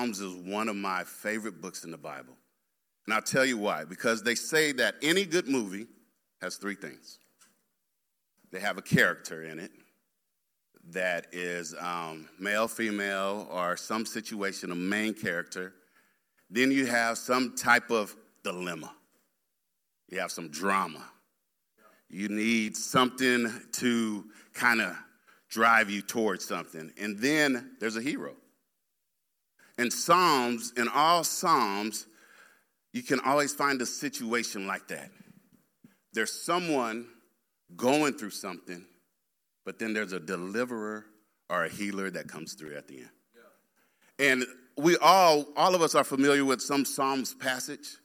Psalms is one of my favorite books in the Bible. And I'll tell you why. Because they say that any good movie has three things they have a character in it that is um, male, female, or some situation, a main character. Then you have some type of dilemma, you have some drama. You need something to kind of drive you towards something. And then there's a hero. In Psalms, in all Psalms, you can always find a situation like that. There's someone going through something, but then there's a deliverer or a healer that comes through at the end. Yeah. And we all, all of us are familiar with some Psalms passage.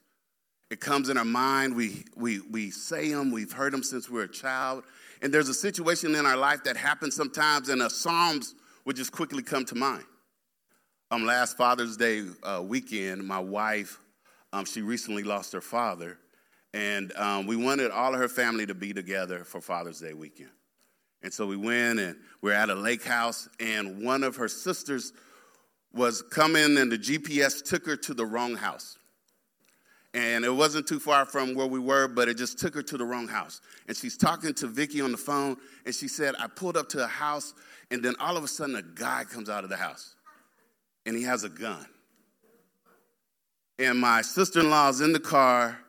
It comes in our mind. We, we, we say them. We've heard them since we were a child. And there's a situation in our life that happens sometimes, and a Psalms would just quickly come to mind. Um, last Father's Day uh, weekend, my wife, um, she recently lost her father, and um, we wanted all of her family to be together for Father's Day weekend. And so we went, and we're at a lake house, and one of her sisters was coming, and the GPS took her to the wrong house and it wasn't too far from where we were, but it just took her to the wrong house. And she's talking to Vicky on the phone, and she said, I pulled up to a house, and then all of a sudden a guy comes out of the house, and he has a gun. And my sister in law is in the car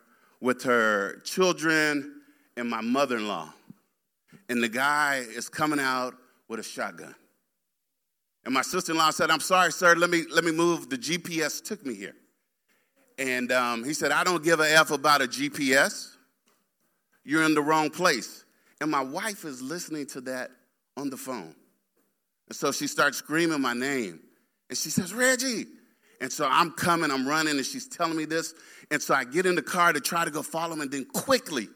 with her children and my mother in law. And the guy is coming out with a shotgun. And my sister in law said, I'm sorry, sir, let me, let me move. The GPS took me here. And um, he said, I don't give a F about a GPS. You're in the wrong place. And my wife is listening to that on the phone. And so she starts screaming my name. And she says, Reggie. And so I'm coming, I'm running, and she's telling me this. And so I get in the car to try to go follow him, and then quickly,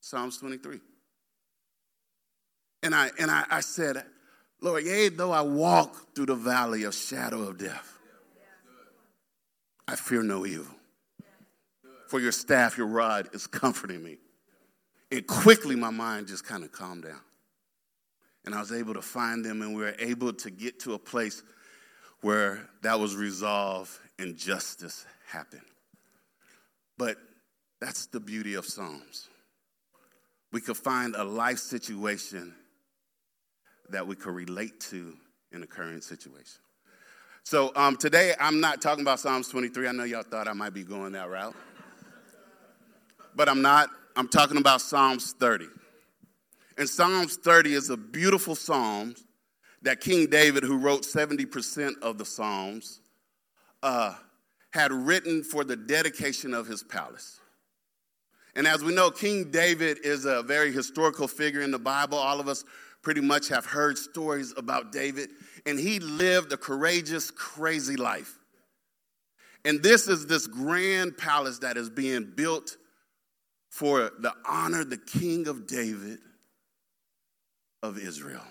Psalms 23. And I and I, I said, Lord, yea, though I walk through the valley of shadow of death. I fear no evil. For your staff, your rod is comforting me. And quickly my mind just kind of calmed down. And I was able to find them, and we were able to get to a place where that was resolved and justice happened. But that's the beauty of Psalms. We could find a life situation that we could relate to in a current situation. So um, today I'm not talking about Psalms 23. I know y'all thought I might be going that route, but I'm not. I'm talking about Psalms 30. And Psalms 30 is a beautiful psalm that King David, who wrote 70% of the Psalms, uh, had written for the dedication of his palace. And as we know, King David is a very historical figure in the Bible. All of us pretty much have heard stories about David and he lived a courageous, crazy life. And this is this grand palace that is being built for the honor, the king of David of Israel.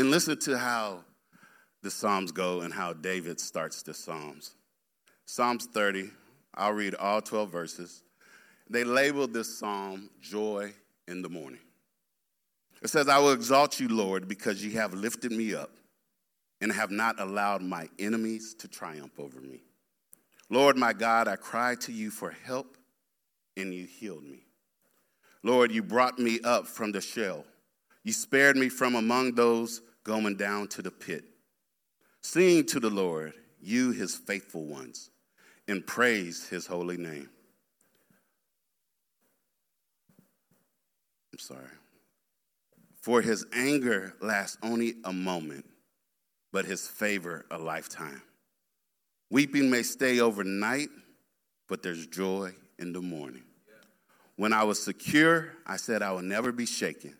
And listen to how the Psalms go and how David starts the Psalms. Psalms 30, I'll read all 12 verses. They labeled this psalm Joy in the Morning. It says, I will exalt you, Lord, because you have lifted me up and have not allowed my enemies to triumph over me. Lord my God, I cried to you for help, and you healed me. Lord, you brought me up from the Sheol. You spared me from among those going down to the pit. Sing to the Lord, you his faithful ones, and praise his holy name. I'm sorry. For his anger lasts only a moment but his favor a lifetime. Weeping may stay overnight, but there's joy in the morning. When I was secure, I said I will never be shaken.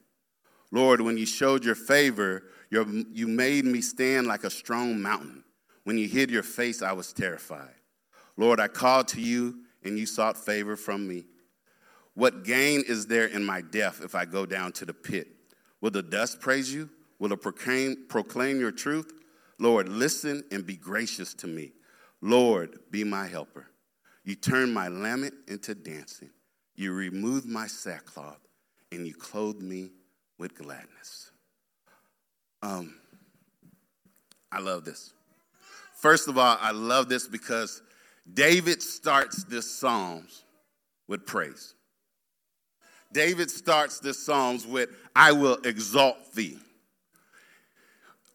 Lord, when you showed your favor, you made me stand like a strong mountain. When you hid your face, I was terrified. Lord, I called to you, and you sought favor from me. What gain is there in my death if I go down to the pit? Will the dust praise you? Will it proclaim, proclaim your truth? Lord, listen and be gracious to me. Lord, be my helper. You turn my lament into dancing. You remove my sackcloth and you clothe me with gladness. Um, I love this. First of all, I love this because David starts this Psalms with praise. David starts this Psalms with, I will exalt thee.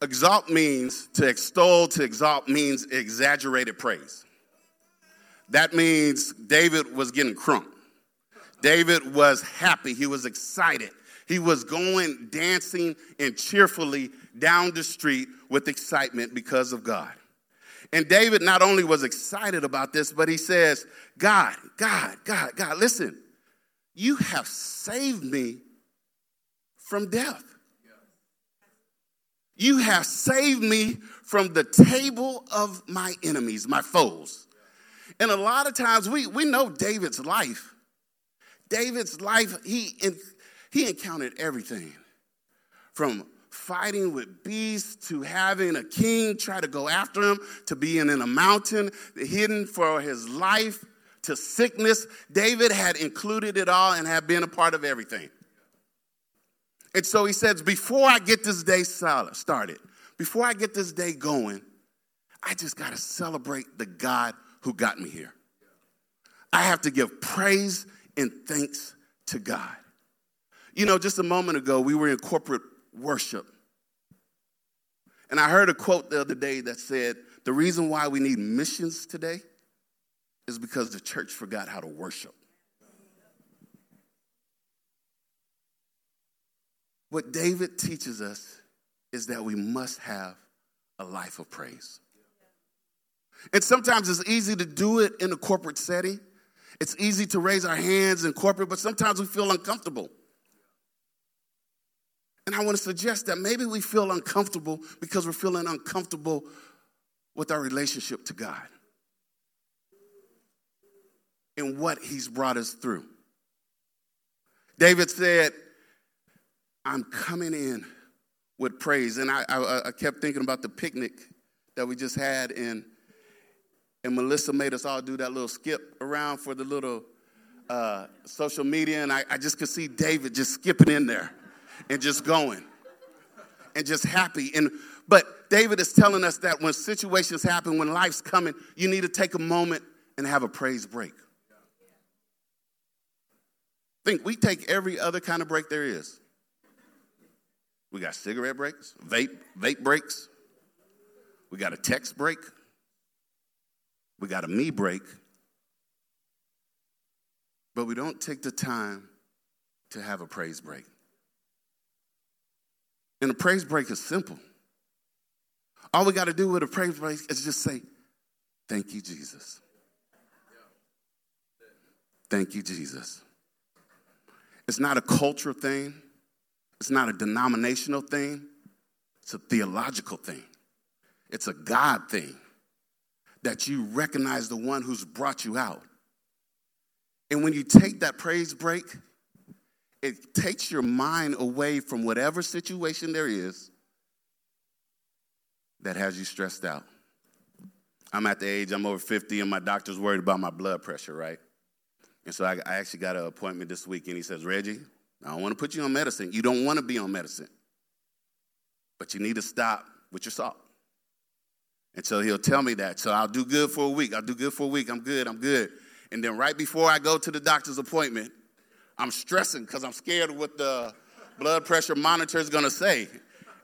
Exalt means to extol, to exalt means exaggerated praise. That means David was getting crunk. David was happy, he was excited. He was going dancing and cheerfully down the street with excitement because of God. And David not only was excited about this, but he says, God, God, God, God, listen, you have saved me from death. You have saved me from the table of my enemies, my foes. And a lot of times we, we know David's life. David's life, he, he encountered everything from fighting with beasts to having a king try to go after him, to being in a mountain, hidden for his life, to sickness. David had included it all and had been a part of everything. And so he says, Before I get this day started, before I get this day going, I just got to celebrate the God who got me here. I have to give praise and thanks to God. You know, just a moment ago, we were in corporate worship. And I heard a quote the other day that said, The reason why we need missions today is because the church forgot how to worship. What David teaches us is that we must have a life of praise. And sometimes it's easy to do it in a corporate setting. It's easy to raise our hands in corporate, but sometimes we feel uncomfortable. And I want to suggest that maybe we feel uncomfortable because we're feeling uncomfortable with our relationship to God and what He's brought us through. David said, I'm coming in with praise. And I, I, I kept thinking about the picnic that we just had, and, and Melissa made us all do that little skip around for the little uh, social media, and I, I just could see David just skipping in there and just going and just happy. And but David is telling us that when situations happen, when life's coming, you need to take a moment and have a praise break. Think we take every other kind of break there is. We got cigarette breaks, vape, vape breaks. We got a text break. We got a me break. But we don't take the time to have a praise break. And a praise break is simple. All we got to do with a praise break is just say, Thank you, Jesus. Thank you, Jesus. It's not a cultural thing, it's not a denominational thing, it's a theological thing. It's a God thing that you recognize the one who's brought you out. And when you take that praise break, it takes your mind away from whatever situation there is that has you stressed out. I'm at the age, I'm over 50, and my doctor's worried about my blood pressure, right? And so I, I actually got an appointment this week, and he says, Reggie, I don't want to put you on medicine. You don't want to be on medicine, but you need to stop with your salt. And so he'll tell me that. So I'll do good for a week. I'll do good for a week. I'm good. I'm good. And then right before I go to the doctor's appointment, I'm stressing because I'm scared of what the blood pressure monitor is going to say.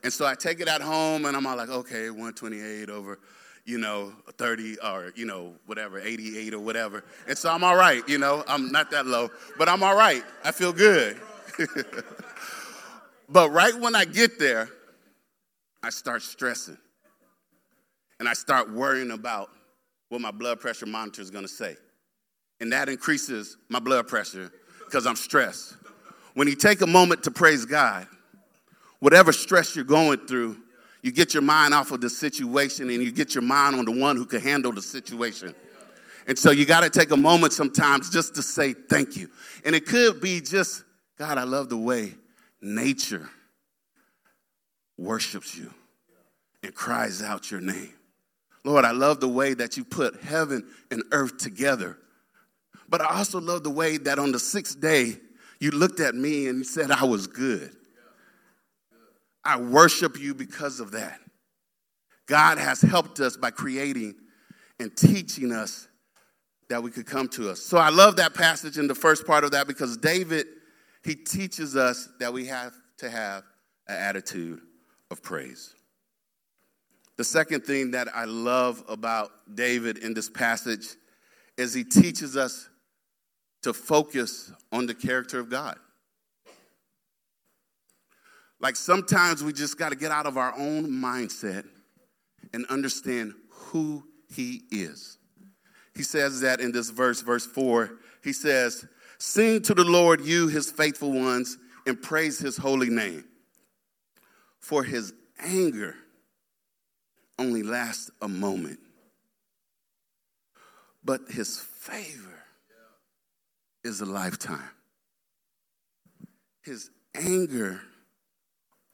And so I take it at home and I'm all like, okay, 128 over, you know, 30 or, you know, whatever, 88 or whatever. And so I'm all right, you know, I'm not that low, but I'm all right. I feel good. but right when I get there, I start stressing. And I start worrying about what my blood pressure monitor is going to say. And that increases my blood pressure because I'm stressed. When you take a moment to praise God, whatever stress you're going through, you get your mind off of the situation and you get your mind on the one who can handle the situation. And so you got to take a moment sometimes just to say thank you. And it could be just, God, I love the way nature worships you and cries out your name. Lord, I love the way that you put heaven and earth together but I also love the way that on the sixth day, you looked at me and said I was good. I worship you because of that. God has helped us by creating and teaching us that we could come to us. So I love that passage in the first part of that because David, he teaches us that we have to have an attitude of praise. The second thing that I love about David in this passage is he teaches us to focus on the character of God. Like sometimes we just got to get out of our own mindset and understand who he is. He says that in this verse, verse 4. He says, Sing to the Lord, you his faithful ones, and praise his holy name. For his anger only lasts a moment, but his favor is a lifetime. His anger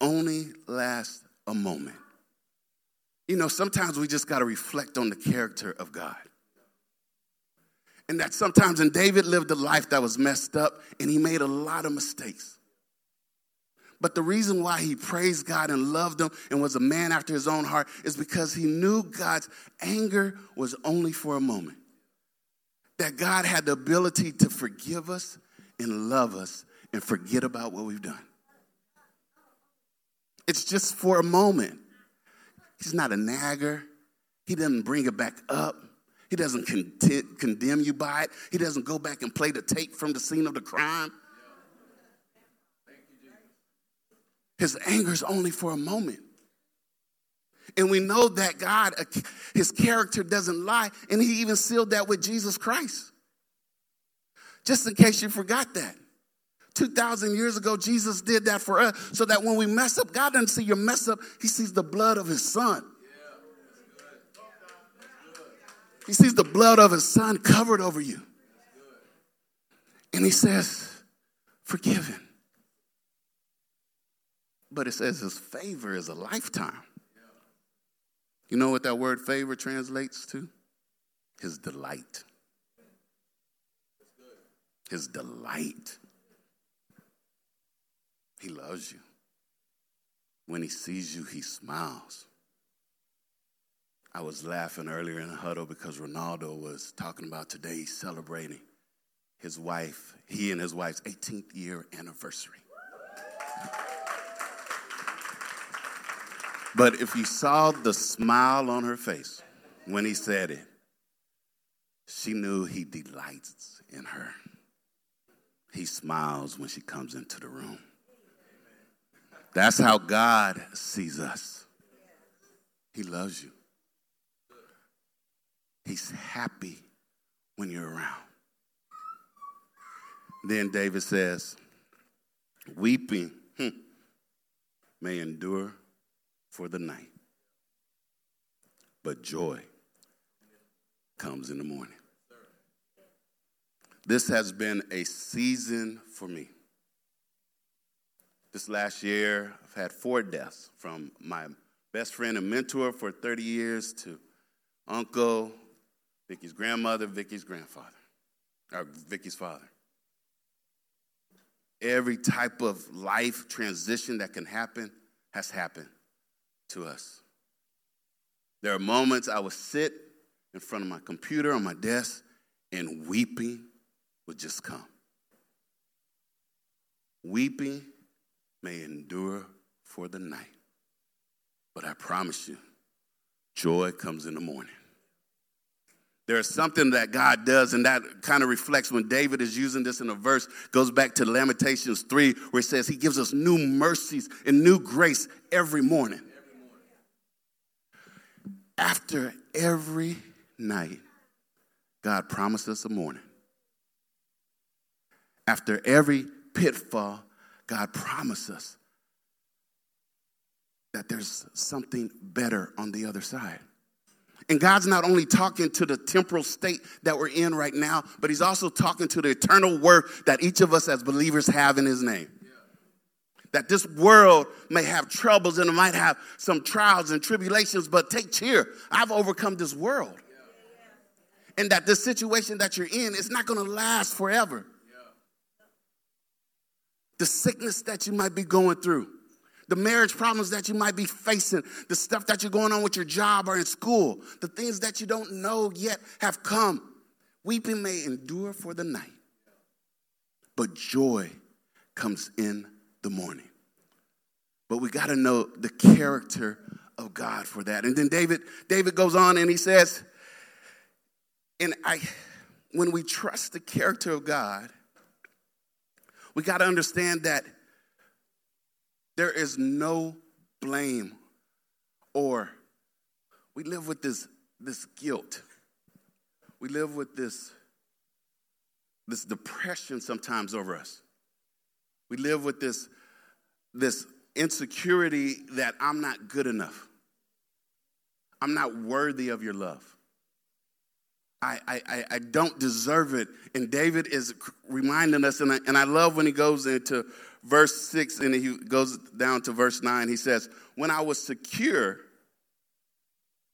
only lasts a moment. You know, sometimes we just got to reflect on the character of God. And that sometimes, and David lived a life that was messed up and he made a lot of mistakes. But the reason why he praised God and loved him and was a man after his own heart is because he knew God's anger was only for a moment. That God had the ability to forgive us and love us and forget about what we've done. It's just for a moment. He's not a nagger. He doesn't bring it back up. He doesn't condemn you by it. He doesn't go back and play the tape from the scene of the crime. His anger is only for a moment. And we know that God, uh, his character doesn't lie. And he even sealed that with Jesus Christ. Just in case you forgot that. 2,000 years ago, Jesus did that for us so that when we mess up, God doesn't see your mess up, He sees the blood of His Son. He sees the blood of His Son covered over you. And He says, forgiven. But it says His favor is a lifetime. You know what that word favor translates to? His delight. His delight. He loves you. When he sees you, he smiles. I was laughing earlier in the huddle because Ronaldo was talking about today celebrating his wife, he and his wife's 18th year anniversary. But if you saw the smile on her face when he said it, she knew he delights in her. He smiles when she comes into the room. That's how God sees us. He loves you. He's happy when you're around. Then David says, Weeping hmm, may endure for the night, but joy comes in the morning. This has been a season for me. This last year, I've had four deaths from my best friend and mentor for 30 years to uncle, Vicky's grandmother, Vicky's grandfather, or Vicky's father. Every type of life transition that can happen has happened to us. There are moments I would sit in front of my computer on my desk and weeping would just come. Weeping may endure for the night. But I promise you, joy comes in the morning. There's something that God does, and that kind of reflects when David is using this in a verse, goes back to Lamentations 3, where it says he gives us new mercies and new grace every morning. After every night, God promises a morning. After every pitfall, God promised us that there's something better on the other side. And God's not only talking to the temporal state that we're in right now, but He's also talking to the eternal worth that each of us as believers have in His name. That this world may have troubles and it might have some trials and tribulations, but take cheer. I've overcome this world. And that this situation that you're in is not going to last forever the sickness that you might be going through, the marriage problems that you might be facing, the stuff that you're going on with your job or in school, the things that you don't know yet have come. Weeping may endure for the night, but joy comes in the morning. But we got to know the character of God for that. And then David, David goes on and he says, and I, when we trust the character of God, we got to understand that there is no blame or we live with this, this guilt. We live with this, this depression sometimes over us. We live with this, this insecurity that I'm not good enough. I'm not worthy of your love. I, I, I don't deserve it. And David is reminding us, and I, and I love when he goes into verse 6 and he goes down to verse 9. He says, When I was secure,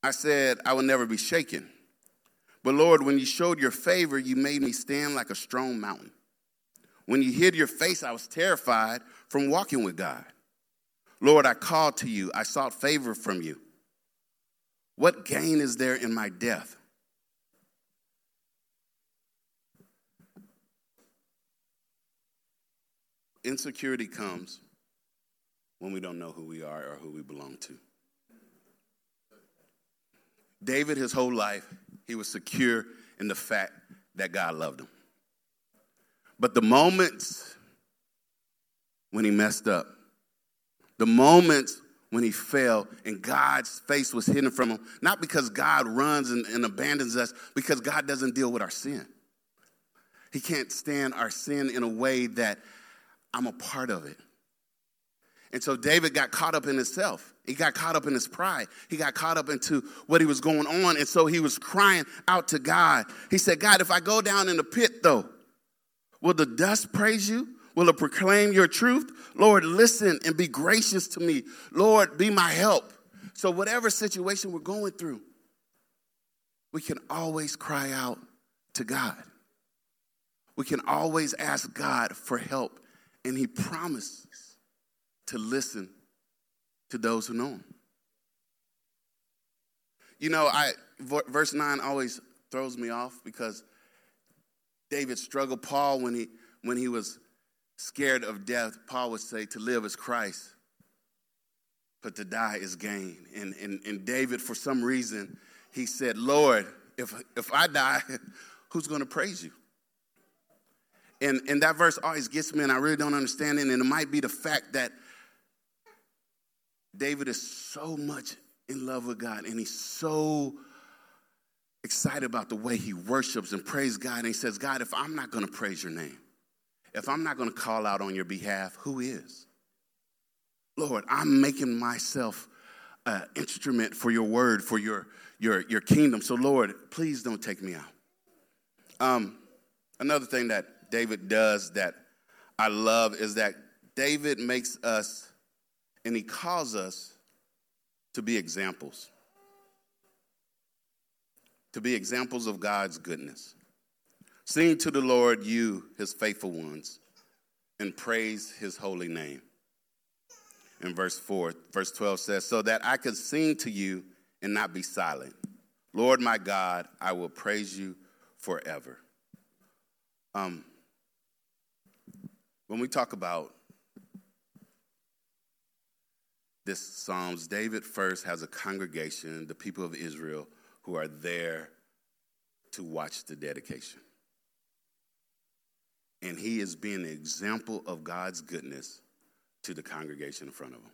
I said, I will never be shaken. But Lord, when you showed your favor, you made me stand like a strong mountain. When you hid your face, I was terrified from walking with God. Lord, I called to you. I sought favor from you. What gain is there in my death? Insecurity comes when we don't know who we are or who we belong to. David, his whole life, he was secure in the fact that God loved him. But the moments when he messed up, the moments when he fell and God's face was hidden from him, not because God runs and, and abandons us, because God doesn't deal with our sin. He can't stand our sin in a way that I'm a part of it. And so David got caught up in himself. He got caught up in his pride. He got caught up into what he was going on. And so he was crying out to God. He said, God, if I go down in the pit, though, will the dust praise you? Will it proclaim your truth? Lord, listen and be gracious to me. Lord, be my help. So, whatever situation we're going through, we can always cry out to God. We can always ask God for help, and He promises to listen to those who know Him. You know, I verse 9 always throws me off because David struggled Paul when he when he was scared of death, Paul would say, to live is Christ, but to die is gain. And, and, and David, for some reason, he said, Lord, if, if I die, who's going to praise you? And, and that verse always gets me, and I really don't understand it. And it might be the fact that David is so much in love with God, and he's so excited about the way he worships and praise God. And he says, God, if I'm not going to praise your name, if I'm not going to call out on your behalf, who is? Lord, I'm making myself an instrument for your word, for your, your, your kingdom. So, Lord, please don't take me out. Um, another thing that David does that I love is that David makes us and he calls us to be examples, to be examples of God's goodness. Sing to the Lord, you, his faithful ones, and praise his holy name. In verse 4, verse 12 says, So that I could sing to you and not be silent. Lord my God, I will praise you forever. Um, when we talk about this Psalms, David first has a congregation, the people of Israel, who are there to watch the dedication and he is being an example of God's goodness to the congregation in front of him.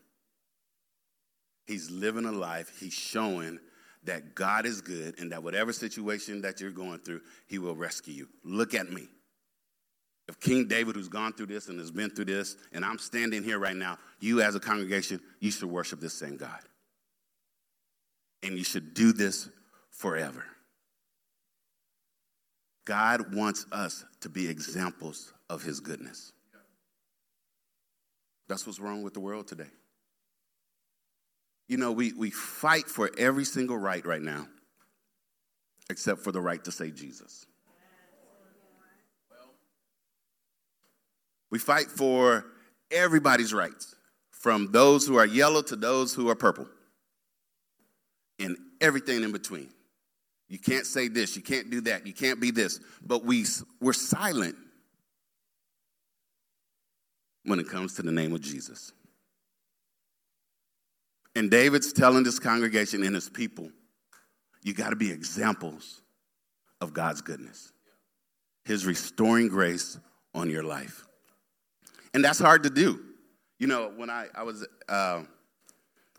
He's living a life, he's showing that God is good and that whatever situation that you're going through, he will rescue you. Look at me. If King David, who's gone through this and has been through this, and I'm standing here right now, you as a congregation, you should worship this same God. And you should do this forever. God wants us to be examples of his goodness. That's what's wrong with the world today. You know, we, we fight for every single right right now, except for the right to say Jesus. We fight for everybody's rights from those who are yellow to those who are purple, and everything in between. You can't say this, you can't do that, you can't be this. But we, we're silent when it comes to the name of Jesus. And David's telling this congregation and his people, you got to be examples of God's goodness, his restoring grace on your life. And that's hard to do. You know, when I, I was uh,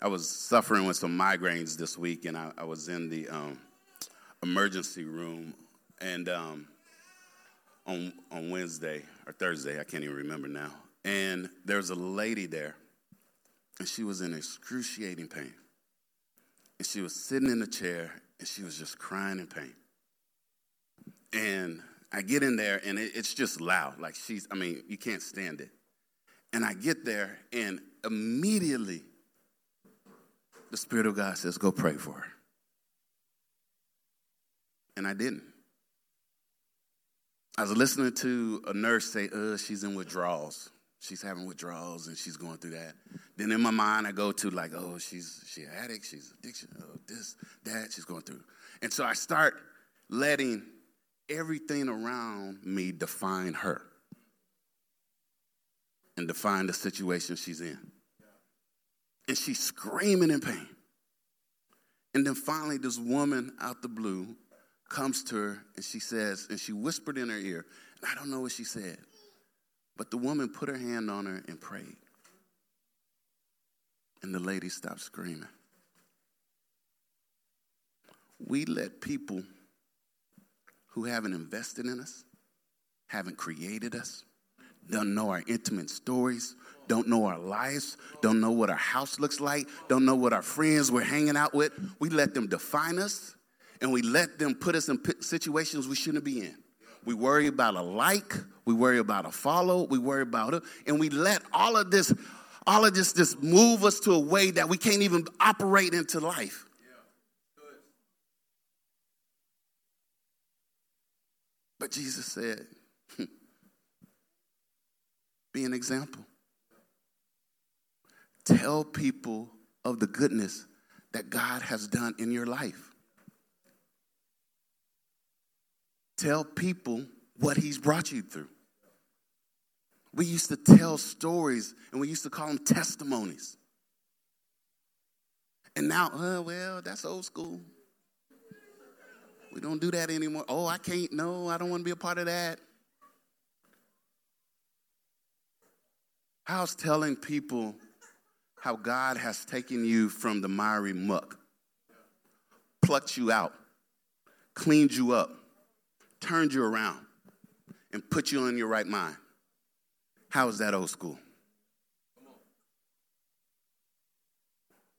I was suffering with some migraines this week, and I, I was in the um, emergency room, and um, on on Wednesday or Thursday, I can't even remember now. And there's a lady there, and she was in excruciating pain, and she was sitting in a chair, and she was just crying in pain. And I get in there, and it, it's just loud, like she's. I mean, you can't stand it. And I get there, and immediately the Spirit of God says, Go pray for her. And I didn't. I was listening to a nurse say, uh, she's in withdrawals. She's having withdrawals and she's going through that. Then in my mind, I go to like, oh, she's she an addict, she's addiction, oh, this, that, she's going through. And so I start letting everything around me define her and define the situation she's in. And she's screaming in pain. And then finally, this woman out the blue comes to her and she says, and she whispered in her ear, and I don't know what she said, but the woman put her hand on her and prayed. And the lady stopped screaming. We let people who haven't invested in us, haven't created us, don't know our intimate stories, don't know our lives, don't know what our house looks like, don't know what our friends we're hanging out with. We let them define us and we let them put us in situations we shouldn't be in. We worry about a like, we worry about a follow, we worry about it, and we let all of this, all of this just move us to a way that we can't even operate into life. But Jesus said, hmm, be an example. Tell people of the goodness that God has done in your life. Tell people what He's brought you through. We used to tell stories and we used to call them testimonies. And now, uh, well, that's old school. We don't do that anymore. Oh, I can't, no, I don't want to be a part of that. How's telling people how God has taken you from the miry muck, plucked you out, cleaned you up, turned you around, and put you in your right mind? How is that old school?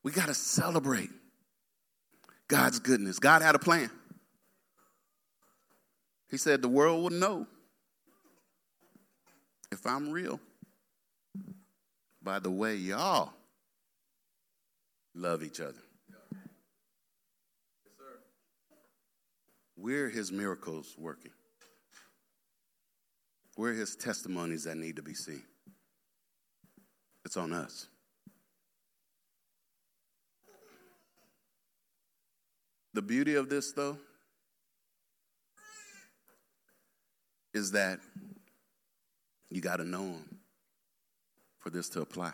We got to celebrate God's goodness. God had a plan. He said, The world will know if I'm real by the way y'all love each other. We're his miracles working. Where are his testimonies that need to be seen. It's on us. The beauty of this, though, is that you got to know him for this to apply.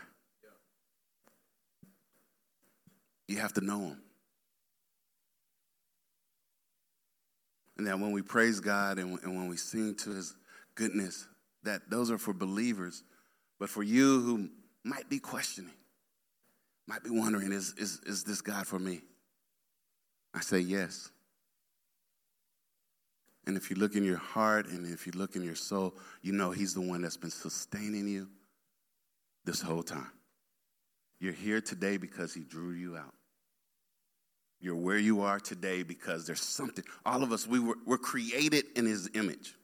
You have to know Him. And that when we praise God and, and when we sing to His goodness, that those are for believers. But for you who might be questioning, might be wondering, is, is, is this God for me? I say yes. And if you look in your heart and if you look in your soul, you know He's the one that's been sustaining you this whole time. You're here today because He drew you out. You're where you are today because there's something. All of us, we were, we're created in His image.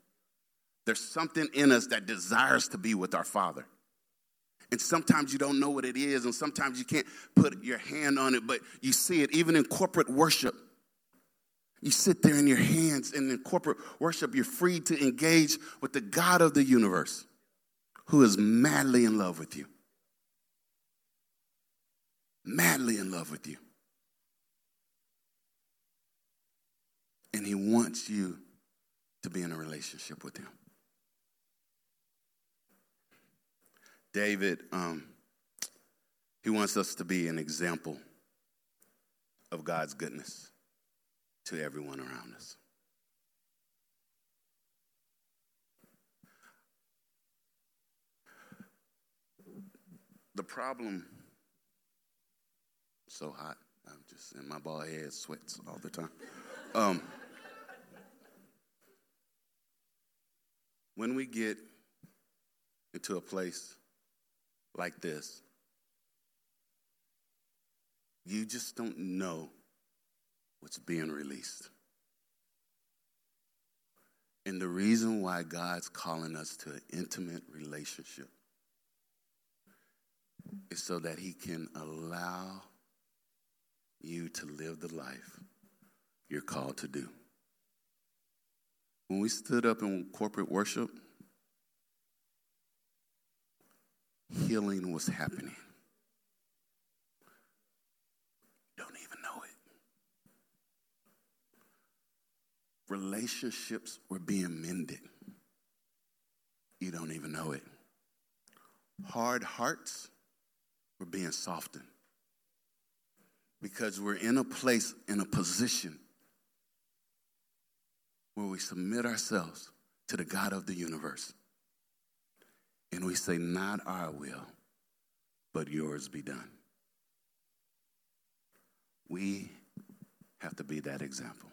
There's something in us that desires to be with our Father. And sometimes you don't know what it is, and sometimes you can't put your hand on it, but you see it even in corporate worship. You sit there in your hands, and in corporate worship, you're free to engage with the God of the universe who is madly in love with you. madly in love with you. And he wants you to be in a relationship with him. David, um, he wants us to be an example of God's goodness to everyone around us. The problem, so hot. I'm just in my bald head sweats all the time. Um, when we get into a place like this, you just don't know what's being released. And the reason why God's calling us to an intimate relationship is so that He can allow you to live the life you're called to do. When we stood up in corporate worship, healing was happening. Don't even know it. Relationships were being mended. You don't even know it. Hard hearts were being softened because we're in a place, in a position where we submit ourselves to the God of the universe. And we say, Not our will, but yours be done. We have to be that example.